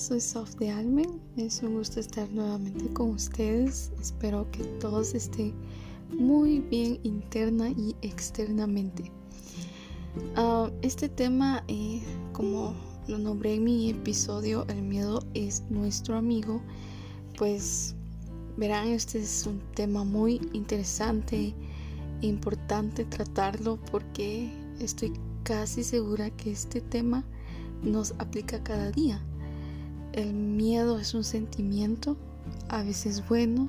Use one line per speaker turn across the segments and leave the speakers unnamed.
soy Sof de Almen. Es un gusto estar nuevamente con ustedes. Espero que todos estén muy bien interna y externamente. Ah, este tema, eh, como lo nombré en mi episodio, el miedo es nuestro amigo, pues verán, este es un tema muy interesante e importante tratarlo porque estoy casi segura que este tema nos aplica cada día. El miedo es un sentimiento, a veces bueno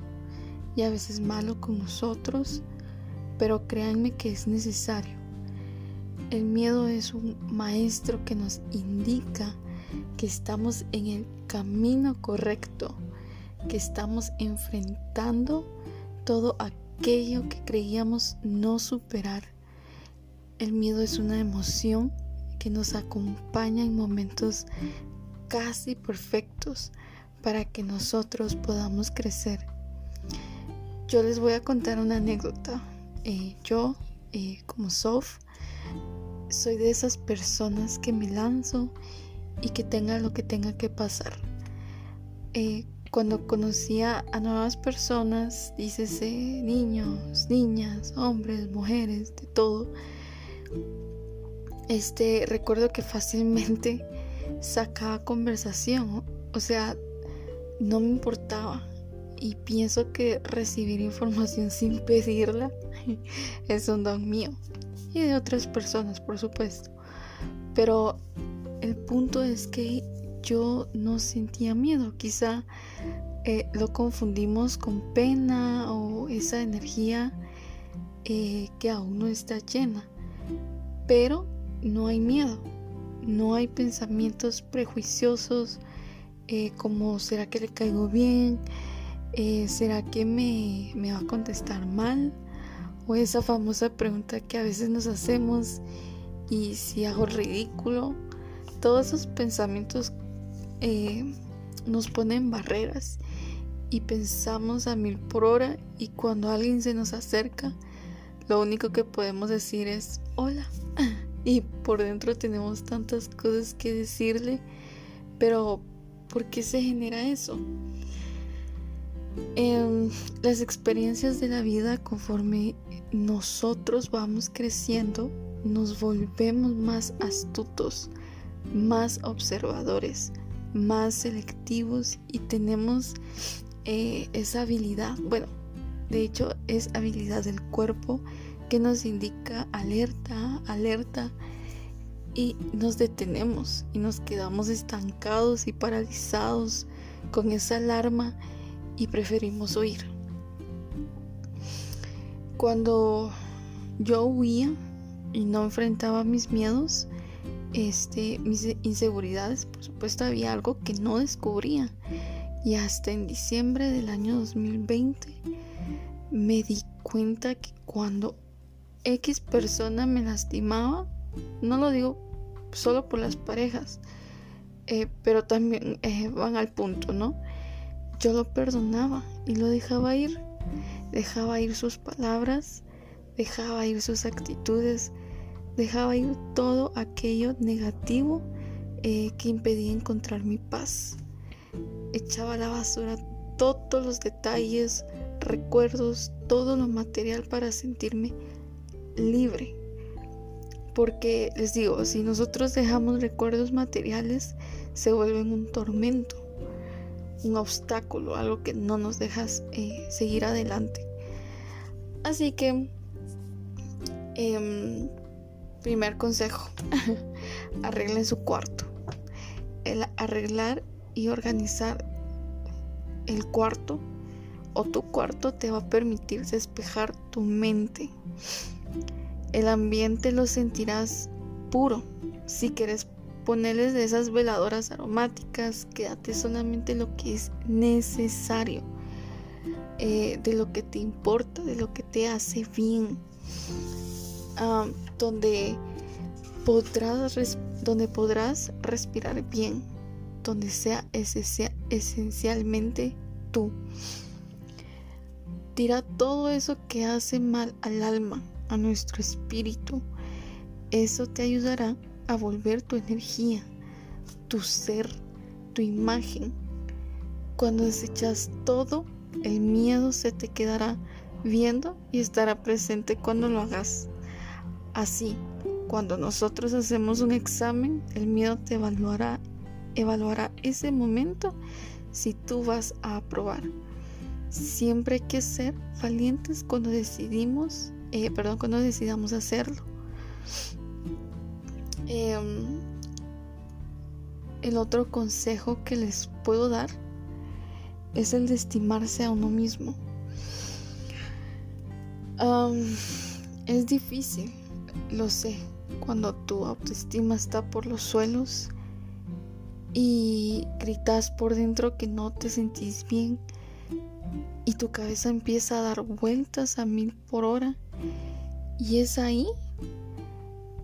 y a veces malo con nosotros, pero créanme que es necesario. El miedo es un maestro que nos indica que estamos en el camino correcto, que estamos enfrentando todo aquello que creíamos no superar. El miedo es una emoción que nos acompaña en momentos casi perfectos para que nosotros podamos crecer. Yo les voy a contar una anécdota. Eh, yo, eh, como Sof, soy de esas personas que me lanzo y que tenga lo que tenga que pasar. Eh, cuando conocía a nuevas personas, dícese niños, niñas, hombres, mujeres, de todo, este, recuerdo que fácilmente sacaba conversación, o sea, no me importaba. Y pienso que recibir información sin pedirla es un don mío y de otras personas, por supuesto. Pero el punto es que yo no sentía miedo, quizá eh, lo confundimos con pena o esa energía eh, que aún no está llena. Pero no hay miedo, no hay pensamientos prejuiciosos eh, como ¿será que le caigo bien? Eh, ¿Será que me, va a contestar mal? O esa famosa pregunta que a veces nos hacemos y si hago ridículo. Todos esos pensamientos eh, nos ponen barreras y pensamos a mil por hora y cuando alguien se nos acerca, lo único que podemos decir es hola. y por dentro tenemos tantas cosas que decirle, pero ¿por qué se genera eso? En las experiencias de la vida, conforme nosotros vamos creciendo, nos volvemos más astutos, más observadores, más selectivos y tenemos eh, esa habilidad, bueno, de hecho es habilidad del cuerpo que nos indica alerta, alerta y nos detenemos y nos quedamos estancados y paralizados con esa alarma y preferimos huir. Cuando yo huía y no enfrentaba mis miedos, este, mis inseguridades, por supuesto había algo que no descubría. Y hasta en diciembre del año 2020 me di cuenta que cuando X persona me lastimaba, no lo digo solo por las parejas, eh, pero también eh, van al punto, ¿no? Yo lo perdonaba y lo dejaba ir, dejaba ir sus palabras, dejaba ir sus actitudes, dejaba ir todo aquello negativo eh, que impedía encontrar mi paz. Echaba a la basura todos los detalles, recuerdos, todo lo material para sentirme libre. Porque les digo, si nosotros dejamos recuerdos materiales, se vuelven un tormento, un obstáculo, algo que no nos deja eh, seguir adelante. Así que, em, primer consejo, arreglen su cuarto. El arreglar y organizar el cuarto o tu cuarto te va a permitir despejar tu mente el ambiente lo sentirás puro. Si quieres ponerles de esas veladoras aromáticas, quédate solamente lo que es necesario, eh, de lo que te importa, de lo que te hace bien, donde, podrás donde podrás respirar bien, donde sea esencialmente tú. Tira todo eso que hace mal al alma, a nuestro espíritu. Eso te ayudará a volver tu energía, tu ser, autoimagen. Cuando desechas todo, el miedo se te quedará viendo y estará presente cuando lo hagas. Así, cuando nosotros hacemos un examen, el miedo te evaluará, evaluará ese momento si tú vas a aprobar. Siempre hay que ser valientes cuando decidimos, eh, perdón, cuando decidamos hacerlo. Em, el otro consejo que les puedo dar es el de estimarse a uno mismo. es difícil, lo sé, cuando tu autoestima está por los suelos y gritas por dentro que no te sentís bien y tu cabeza empieza a dar vueltas a mil por hora y es ahí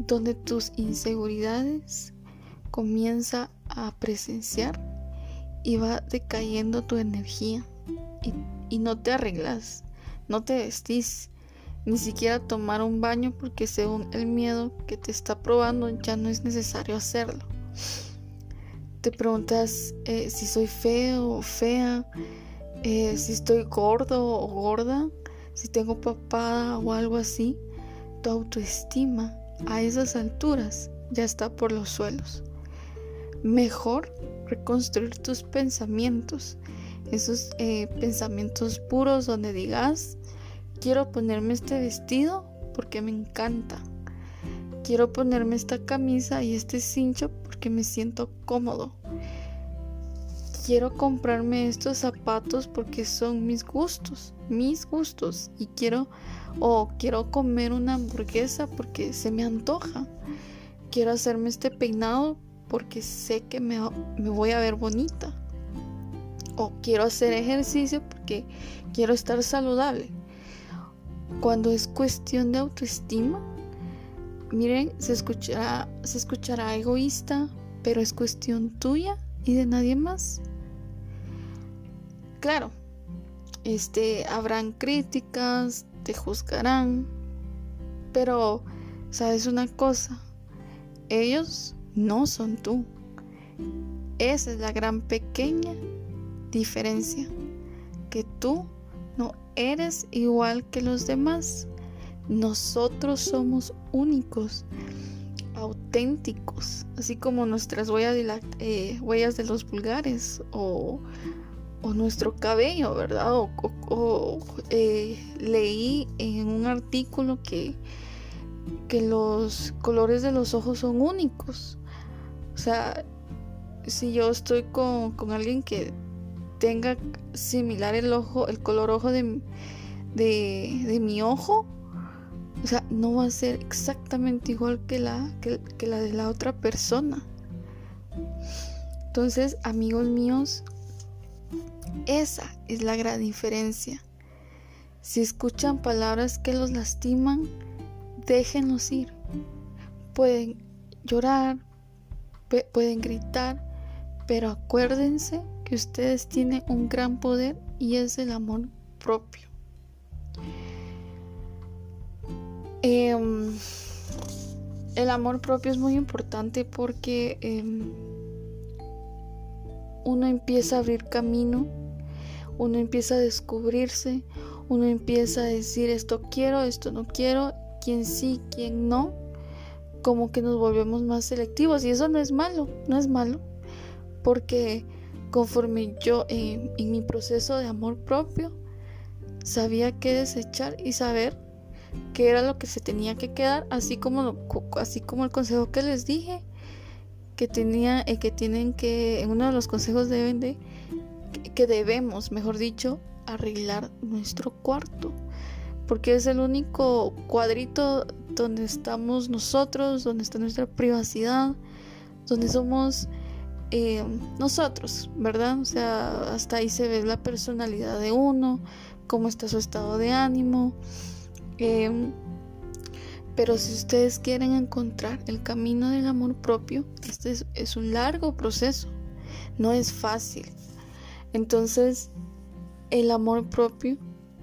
donde tus inseguridades comienza a presenciar y va decayendo tu energía y, no te arreglas, no te vestís, ni siquiera tomar un baño porque según el miedo que te está probando ya no es necesario hacerlo. Te preguntas eh, si soy feo o fea, eh, si estoy gordo o gorda, si tengo papada o algo así. Tu autoestima a esas alturas ya está por los suelos. Mejor reconstruir tus pensamientos, esos eh, pensamientos puros donde digas, quiero ponerme este vestido porque me encanta. Quiero ponerme esta camisa y este cincho porque me siento cómodo. Quiero comprarme estos zapatos porque son mis gustos, mis gustos. Y quiero, o quiero comer una hamburguesa porque se me antoja. Quiero hacerme este peinado porque sé que me, me voy a ver bonita. O quiero hacer ejercicio porque quiero estar saludable. Cuando es cuestión de autoestima, miren, se escuchará, se escuchará egoísta, pero es cuestión tuya y de nadie más. Claro, este, habrán críticas, te juzgarán, pero sabes una cosa, ellos no son tú. Esa es la gran pequeña diferencia, que tú no eres igual que los demás. Nosotros somos únicos, auténticos, así como nuestras huellas de, eh, huellas de los vulgares o, nuestro cabello, ¿verdad? O, eh, leí en un artículo que, que los colores de los ojos son únicos. O sea, si yo estoy con, alguien que tenga similar el ojo, el color ojo de, de, mi ojo, o sea, no va a ser exactamente igual que la, que la de la otra persona. Entonces, amigos míos, esa es la gran diferencia. Si escuchan palabras que los lastiman, déjenlos ir. Pueden llorar, pueden gritar, pero acuérdense que ustedes tienen un gran poder y es el amor propio. Em, el amor propio es muy importante porque em, uno empieza a abrir camino, uno empieza a descubrirse, uno empieza a decir esto quiero, esto no quiero, quién sí, quién no como que nos volvemos más selectivos. Y eso no es malo, no es malo, porque conforme yo en, mi proceso de amor propio sabía qué desechar y saber qué era lo que se tenía que quedar, así como, así como el consejo que les dije, que tenía, eh, que tienen que, uno de los consejos deben de, que debemos, mejor dicho, arreglar nuestro cuarto, porque es el único cuadrito donde estamos nosotros, donde está nuestra privacidad, donde somos eh, nosotros, ¿verdad? O sea, hasta ahí se ve la personalidad de uno, cómo está su estado de ánimo. Em, pero si ustedes quieren encontrar el camino del amor propio, este es, un largo proceso, no es fácil. Entonces, el amor propio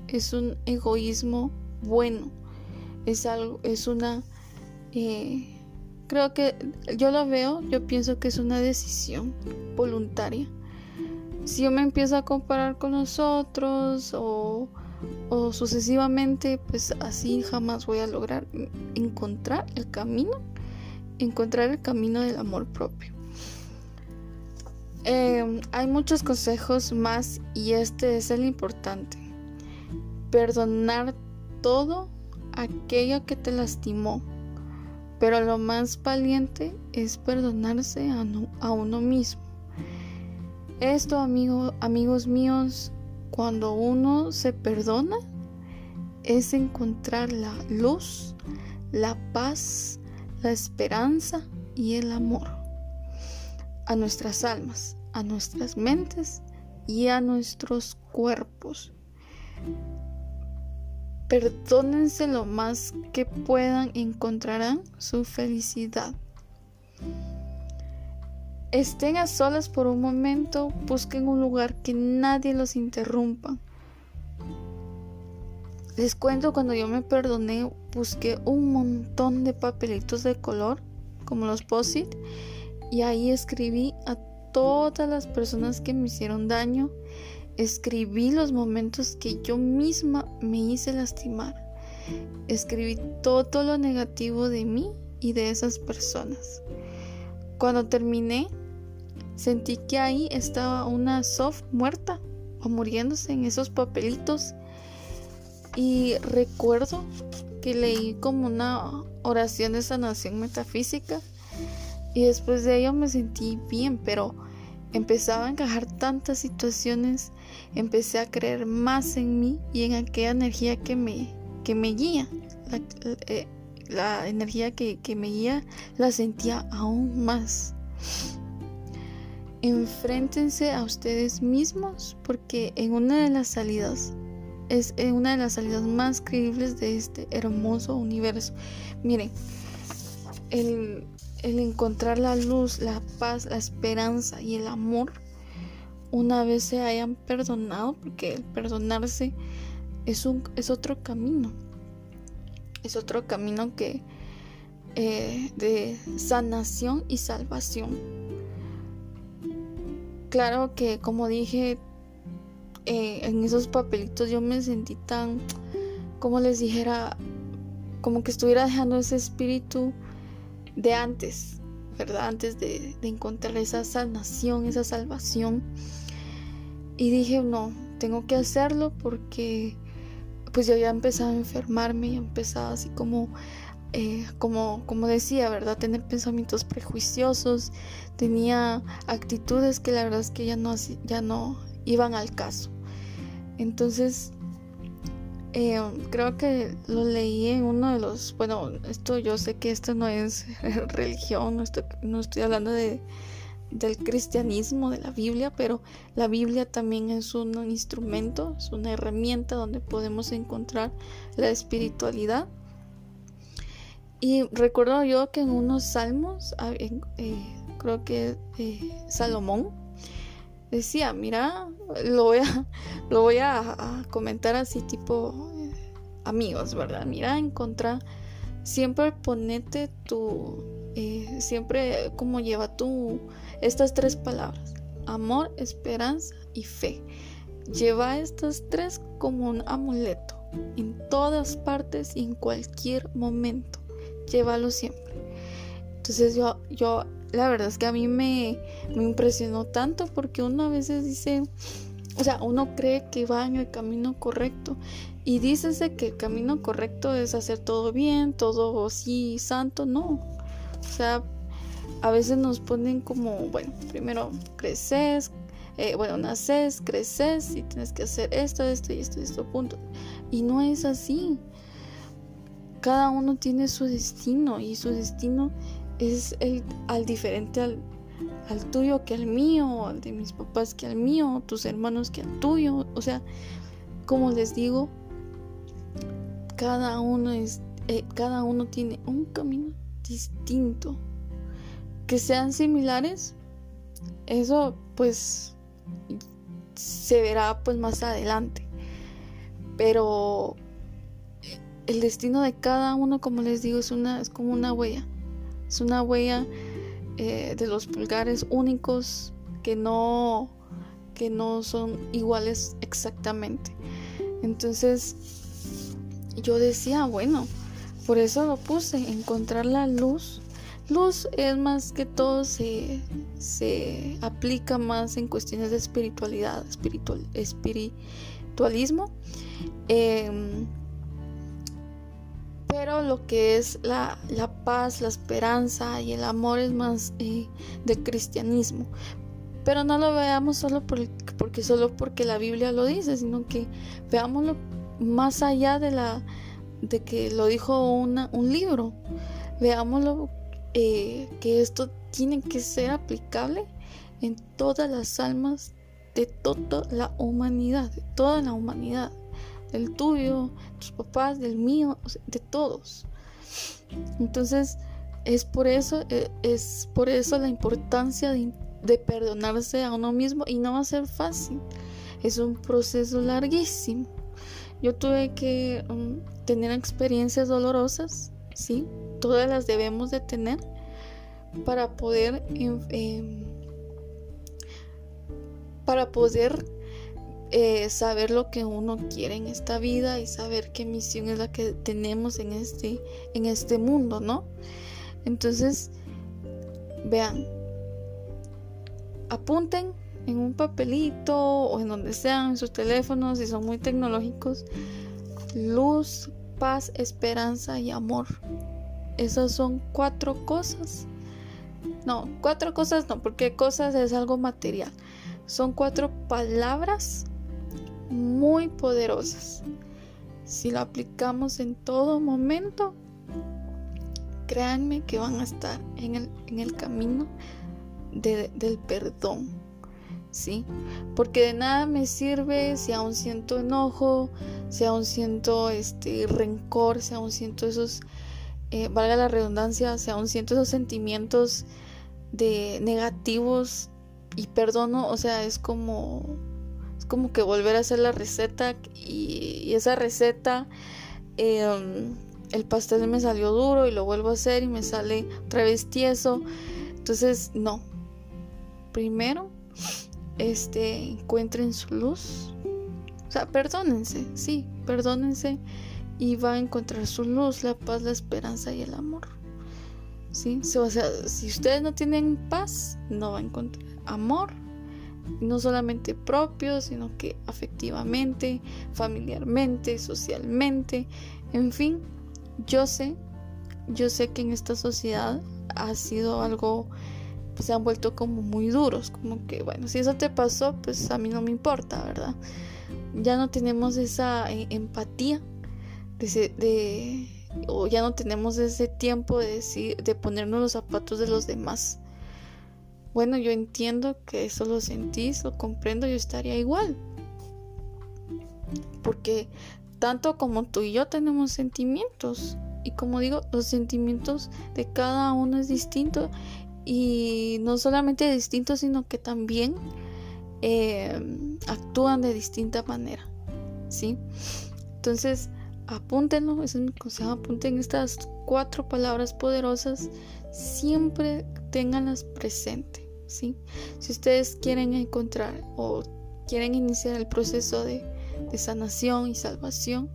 es un egoísmo bueno es algo, es una eh, creo que yo lo veo, yo pienso que es una decisión voluntaria. Si yo me empiezo a comparar con los otros o, o sucesivamente, pues así jamás voy a lograr encontrar el camino, encontrar el camino del amor propio. Em, hay muchos consejos más y este es el importante. Perdonar todo aquello que te lastimó. Pero lo más valiente es perdonarse a, uno mismo. Esto, amigos míos, cuando uno se perdona, es encontrar la luz, la paz, la esperanza y el amor a nuestras almas, a nuestras mentes y a nuestros cuerpos. Perdónense lo más que puedan y encontrarán su felicidad. Estén a solas por un momento, busquen un lugar que nadie los interrumpa. Les cuento cuando yo me perdoné, busqué un montón de papelitos de color, como los POSIT, y ahí escribí a todas las personas que me hicieron daño. Escribí los momentos que yo misma me hice lastimar. Escribí todo lo negativo de mí y de esas personas. Cuando terminé, sentí que ahí estaba una soft muerta o muriéndose en esos papelitos. Y recuerdo que leí como una oración de sanación metafísica y después de ello me sentí bien, pero empezaba a encajar tantas situaciones, empecé a creer más en mí y en aquella energía que me, que me guía. La, eh, energía que, que me guía la sentía aún más. Enfréntense a ustedes mismos porque en una de las salidas es una de las salidas más creíbles de este hermoso universo. Miren, el, el encontrar la luz, la paz, la esperanza y el amor una vez se hayan perdonado, porque el perdonarse es, un, es otro camino, es otro camino que eh, de sanación y salvación. Claro que como dije eh, en esos papelitos yo me sentí tan, como les dijera, como que estuviera dejando ese espíritu de antes, ¿verdad? Antes de, encontrar esa sanación, esa salvación. Y dije, no, tengo que hacerlo porque pues yo había empezado a enfermarme y empezaba así como, eh, como, como decía, ¿verdad? Tener pensamientos prejuiciosos, tenía actitudes que la verdad es que ya no, ya no iban al caso. Entonces eh, creo que lo leí en uno de los, bueno, esto yo sé que esto no es religión, no estoy, no estoy hablando de, del cristianismo, de la Biblia, pero la Biblia también es un instrumento, es una herramienta donde podemos encontrar la espiritualidad. Y recuerdo yo que en unos salmos, ah, eh, creo que eh, Salomón, decía, mira, lo voy a, lo voy a, comentar así tipo eh, amigos, ¿verdad? Mira, encontrar, siempre ponete tu, siempre como lleva tú estas tres palabras, amor, esperanza y fe. Lleva estas tres como un amuleto en todas partes y en cualquier momento. Llévalo siempre. Entonces yo, yo la verdad es que a mí me, impresionó tanto porque uno a veces dice, o sea, uno cree que va en el camino correcto y dices que el camino correcto es hacer todo bien, todo así santo, no. O sea, a veces nos ponen como, bueno, primero creces, eh, bueno, naces, creces y tienes que hacer esto, esto y esto y esto, punto. Y no es así. Cada uno tiene su destino y su destino es el, al diferente al, tuyo que al mío, al de mis papás que al mío, tus hermanos que al tuyo. O sea, como les digo, cada uno es, eh, cada uno tiene un camino distinto. Que sean similares, eso pues se verá pues más adelante. Pero el destino de cada uno, como les digo, es una es como una huella es una huella eh, de los pulgares únicos que no, que no son iguales exactamente. Entonces yo decía, bueno, por eso lo puse, encontrar la luz. Luz es más que todo se, se aplica más en cuestiones de espiritualidad, espiritual, espiritualismo. Em, pero lo que es la, paz, la esperanza y el amor es más eh, de cristianismo. Pero no lo veamos solo porque solo porque la Biblia lo dice, sino que veámoslo más allá de la de que lo dijo un libro. Veámoslo eh, que esto tiene que ser aplicable en todas las almas de toda la humanidad, de toda la humanidad, del tuyo, tus papás, del mío, de todos. Entonces, es por eso, eh, es por eso la importancia de, de perdonarse a uno mismo y no va a ser fácil. Es un proceso larguísimo. Yo tuve que um, tener experiencias dolorosas, sí, todas las debemos de tener para poder em, em, para poder eh, saber lo que uno quiere en esta vida y saber qué misión es la que tenemos en este en este mundo, ¿no? Entonces, vean, apunten en un papelito o en donde sean, en sus teléfonos, si son muy tecnológicos, luz, paz, esperanza y amor. Esas son cuatro cosas. No, cuatro cosas no, porque cosas es algo material. Son cuatro palabras muy poderosas. Si lo aplicamos en todo momento, créanme que van a estar en el, en el camino del perdón. ¿Sí? Porque de nada me sirve si aún siento enojo, si aún siento este rencor, si aún siento esos, eh, valga la redundancia, si aún siento esos sentimientos de negativos y perdono, o sea, es como como que volver a hacer la receta y, esa receta em, el pastel me salió duro y lo vuelvo a hacer y me sale otra. Entonces, no. Primero, este, encuentren su luz. O sea, perdónense, sí, perdónense y va a encontrar su luz, la paz, la esperanza y el amor. ¿Sí? Si ustedes no tienen paz, no va a encontrar amor, no solamente propio, sino que afectivamente, familiarmente, socialmente, en fin, yo sé, yo sé que en esta sociedad ha sido algo pues se han vuelto como muy duros, como que bueno, si eso te pasó, pues a mí no me importa, ¿verdad? Ya no tenemos esa eh, empatía o ya no tenemos ese tiempo de, decir, de ponernos los zapatos de los demás. Bueno, yo entiendo que eso lo sentís, lo comprendo, yo estaría igual. Porque tanto como tú y yo tenemos sentimientos. Y como digo, los sentimientos de cada uno es distinto y no solamente distintos, sino que también eh, actúan de distinta manera, ¿sí? Entonces, apúntenlo, ese es mi consejo, apunten estas cuatro palabras poderosas, siempre tenganlas presente, Si ustedes quieren encontrar o quieren iniciar el proceso de, sanación y salvación,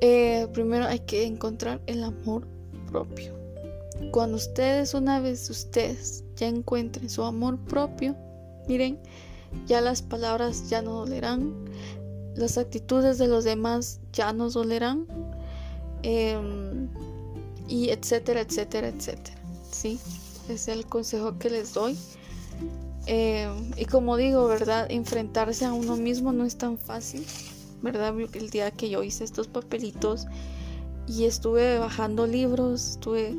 eh, primero hay que encontrar el amor propio. Cuando ustedes una vez ustedes ya encuentren su amor propio, miren, ya las palabras ya no dolerán, las actitudes de los demás ya no dolerán, em, y etcétera, etcétera, etcétera. ¿Sí? Es el consejo que les doy. Em, y como digo, ¿verdad? Enfrentarse a uno mismo no es tan fácil, ¿verdad? El día que yo hice estos papelitos y estuve bajando libros, estuve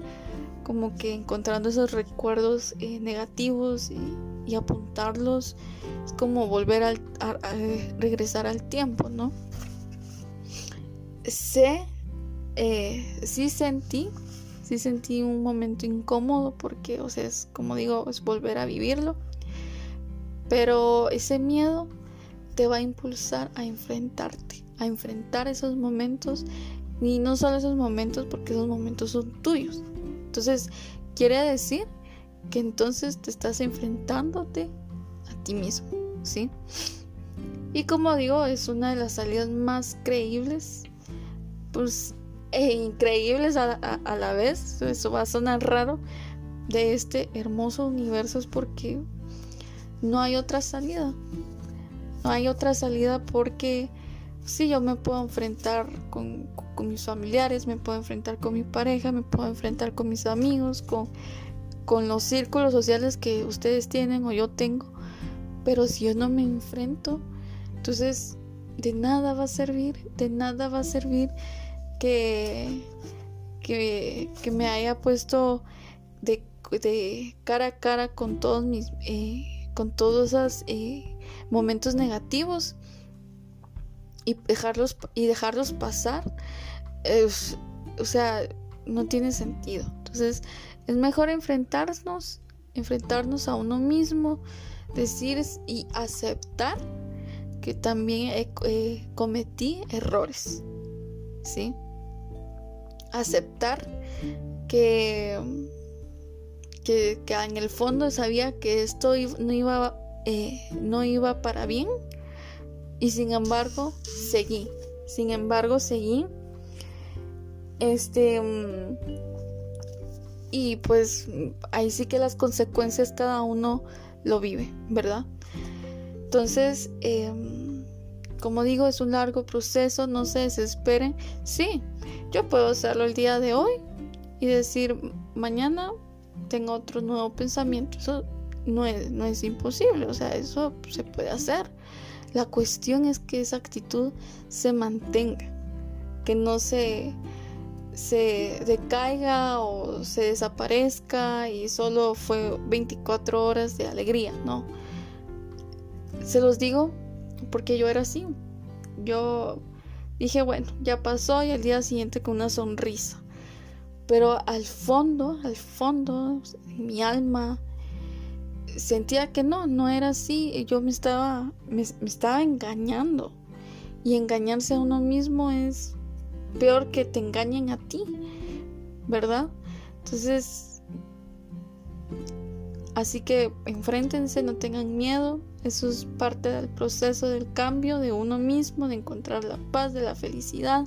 como que encontrando esos recuerdos eh, negativos y, apuntarlos es como volver a, regresar al tiempo, ¿no? Sé, eh, sí sentí, sí sentí un momento incómodo porque, o sea, es como digo, es volver a vivirlo, pero ese miedo te va a impulsar a enfrentarte, a enfrentar esos momentos. Y no solo esos momentos porque esos momentos son tuyos, Entonces, quiere decir que entonces te estás enfrentándote a ti mismo, ¿sí? Y como digo, es una de las salidas más creíbles, pues, e increíbles a, la vez, eso va a sonar raro, de este hermoso universo es porque no hay otra salida. No hay otra salida porque sí, yo me puedo enfrentar con, mis familiares, me puedo enfrentar con mi pareja, me puedo enfrentar con mis amigos, con, con los círculos sociales que ustedes tienen o yo tengo. Pero si yo no me enfrento, entonces de nada va a servir, de nada va a servir que, que, que me haya puesto de, de, cara a cara con todos mis... Eh, con todos esos eh, momentos negativos y dejarlos, y dejarlos pasar, o sea, no tiene sentido. Entonces, es mejor enfrentarnos, enfrentarnos a uno mismo, decir y aceptar que también cometí errores, ¿sí? Aceptar que que, en el fondo sabía que esto no iba, eh, no iba para bien y sin embargo seguí, sin embargo seguí. Este mm, y pues ahí sí que las consecuencias cada uno lo vive, ¿verdad? Entonces, em, como digo, es un largo proceso, no se desesperen. Sí, yo puedo hacerlo el día de hoy y decir, mañana tengo otro nuevo pensamiento. Eso no es, no es imposible, o sea, eso se puede hacer. La cuestión es que esa actitud se mantenga, que no se, se decaiga o se desaparezca y solo fue 24 horas de alegría, no. Se los digo porque yo era así. Yo dije, bueno, ya pasó y al día siguiente con una sonrisa. Pero al fondo, al fondo, mi alma sentía que no, no era así. Yo me estaba, me, estaba engañando. Y engañarse a uno mismo es peor que te engañen a ti, ¿verdad? Entonces, así que enfréntense, no tengan miedo. Eso es parte del proceso del cambio de uno mismo, de encontrar la paz, de la felicidad.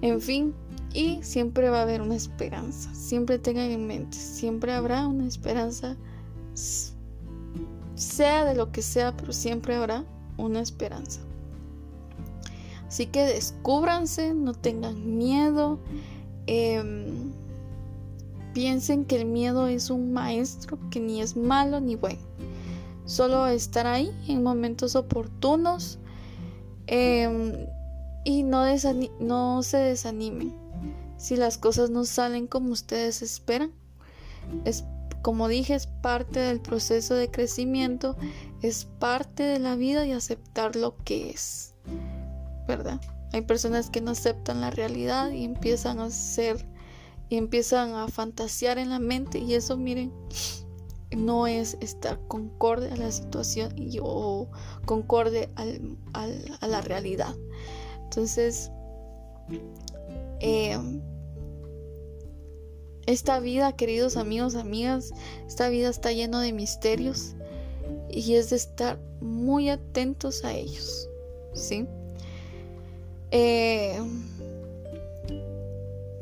En fin, y siempre va a haber una esperanza. Siempre tengan en mente, siempre habrá una esperanza. Sea de lo que sea, pero siempre habrá una esperanza. Así que descúbranse, no tengan miedo. Em, piensen que el miedo es un maestro que ni es malo ni bueno. Solo estar ahí en momentos oportunos em, y no, no se desanimen si las cosas no salen como ustedes esperan. Es como dije, es parte del proceso de crecimiento, es parte de la vida y aceptar lo que es. ¿Verdad? Hay personas que no aceptan la realidad y empiezan a ser y empiezan a fantasear en la mente y eso miren no es estar concorde a la situación y, o concorde a la realidad. Entonces, eh, esta vida, queridos amigos, amigas, esta vida está lleno de misterios y es de estar muy atentos a ellos, ¿sí? Eh,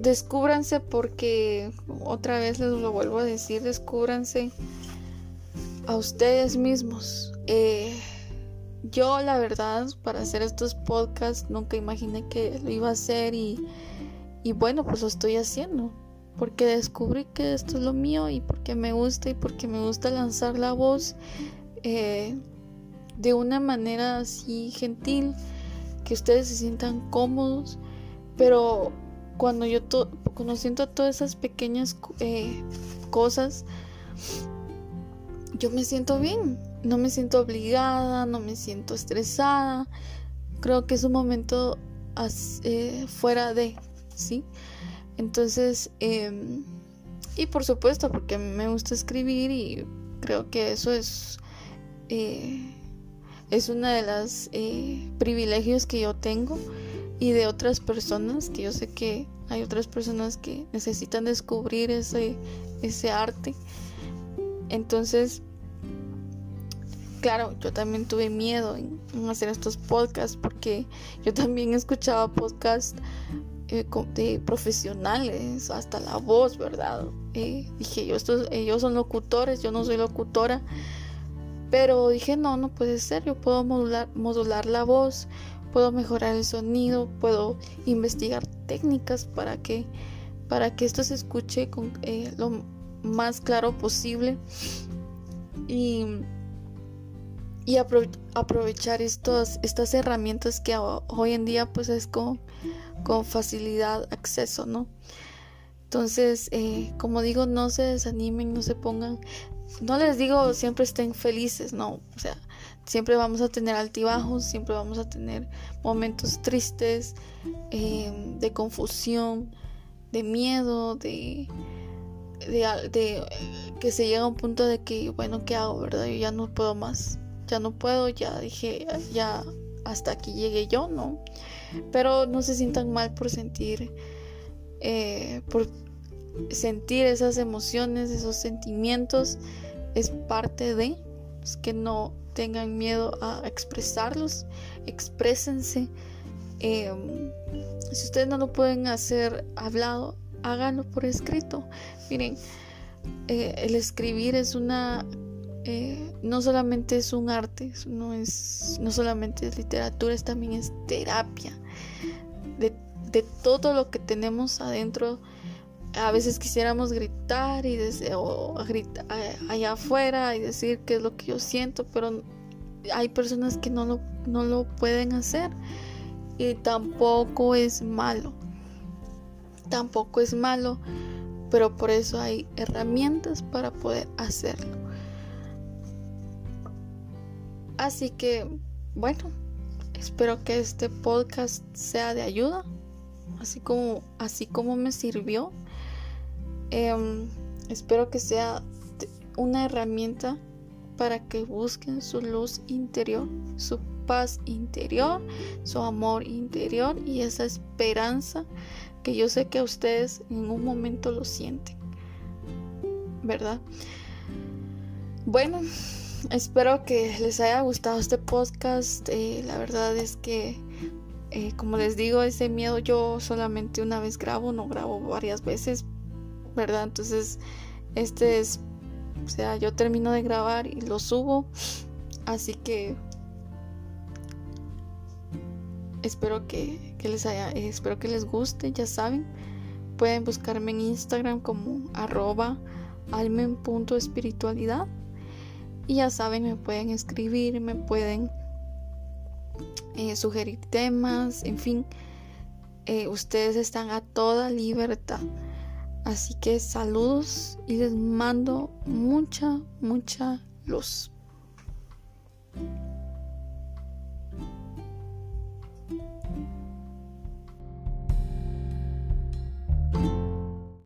descúbranse porque, otra vez les lo vuelvo a decir, descúbranse a ustedes mismos. Eh, yo, la verdad, para hacer estos podcasts nunca imaginé que lo iba a hacer y, y bueno, pues lo estoy haciendo porque descubrí que esto es lo mío y porque me gusta y porque me gusta lanzar la voz eh, de una manera así gentil, que ustedes se sientan cómodos, pero cuando yo cuando siento todas esas pequeñas eh, cosas, yo me siento bien, no me siento obligada, no me siento estresada, creo que es un momento eh, fuera de, ¿sí? Entonces, em, y por supuesto, porque me gusta escribir y creo que eso es, eh, es una de eh, privilegios que yo tengo y de otras personas que yo sé que hay otras personas que necesitan descubrir ese, ese arte. Entonces, claro, yo también tuve miedo en, hacer estos podcasts porque yo también escuchaba podcasts eh, de profesionales, hasta la voz, ¿verdad? Eh, dije, yo, estos, ellos son locutores, yo no soy locutora. Pero dije, no, no puede ser, yo puedo modular, modular la voz, puedo mejorar el sonido, puedo investigar técnicas para que, para que esto se escuche eh, lo más claro posible. Y y aprovechar estos, estas herramientas que hoy en día pues es con, con facilidad acceso, ¿no? Entonces, eh, como digo, no se desanimen, no se pongan, no les digo siempre estén felices, no, o sea, siempre vamos a tener altibajos, siempre vamos a tener momentos tristes, em, de confusión, de miedo, de, de, que se llega a un punto de que, bueno, ¿qué hago, verdad? Yo ya no puedo más ya no puedo, ya dije, ya hasta aquí llegué yo, ¿no? Pero no se sientan mal por sentir, eh, por sentir esas emociones, esos sentimientos, es parte de, es que no tengan miedo a expresarlos, exprésense. Em, si ustedes no lo pueden hacer hablado, háganlo por escrito. Miren, eh, el escribir es una eh, no solamente es un arte, no, es, no solamente es literatura, es también es terapia. De, todo lo que tenemos adentro, a veces quisiéramos gritar y o allá afuera y decir qué es lo que yo siento, pero hay personas que no lo, no lo pueden hacer y tampoco es malo. Tampoco es malo, pero por eso hay herramientas para poder hacerlo. Así que, bueno, espero que este podcast sea de ayuda, así como, así como me sirvió. Em, espero que sea una herramienta para que busquen su luz interior, su paz interior, su amor interior y esa esperanza que yo sé que ustedes en un momento lo sienten. ¿Verdad? Bueno, espero que les haya gustado este podcast. Eh, la verdad es que, eh, como les digo, ese miedo yo solamente una vez grabo, no grabo varias veces, ¿verdad? Entonces, este es, o sea, yo termino de grabar y lo subo. Así que espero que, les haya, eh, espero que les guste, ya saben. Pueden buscarme en Instagram como arroba almen.espiritualidad y ya saben, me pueden escribir, me pueden eh, sugerir temas, en fin, eh, ustedes están a toda libertad. Así que saludos y les mando mucha, mucha luz.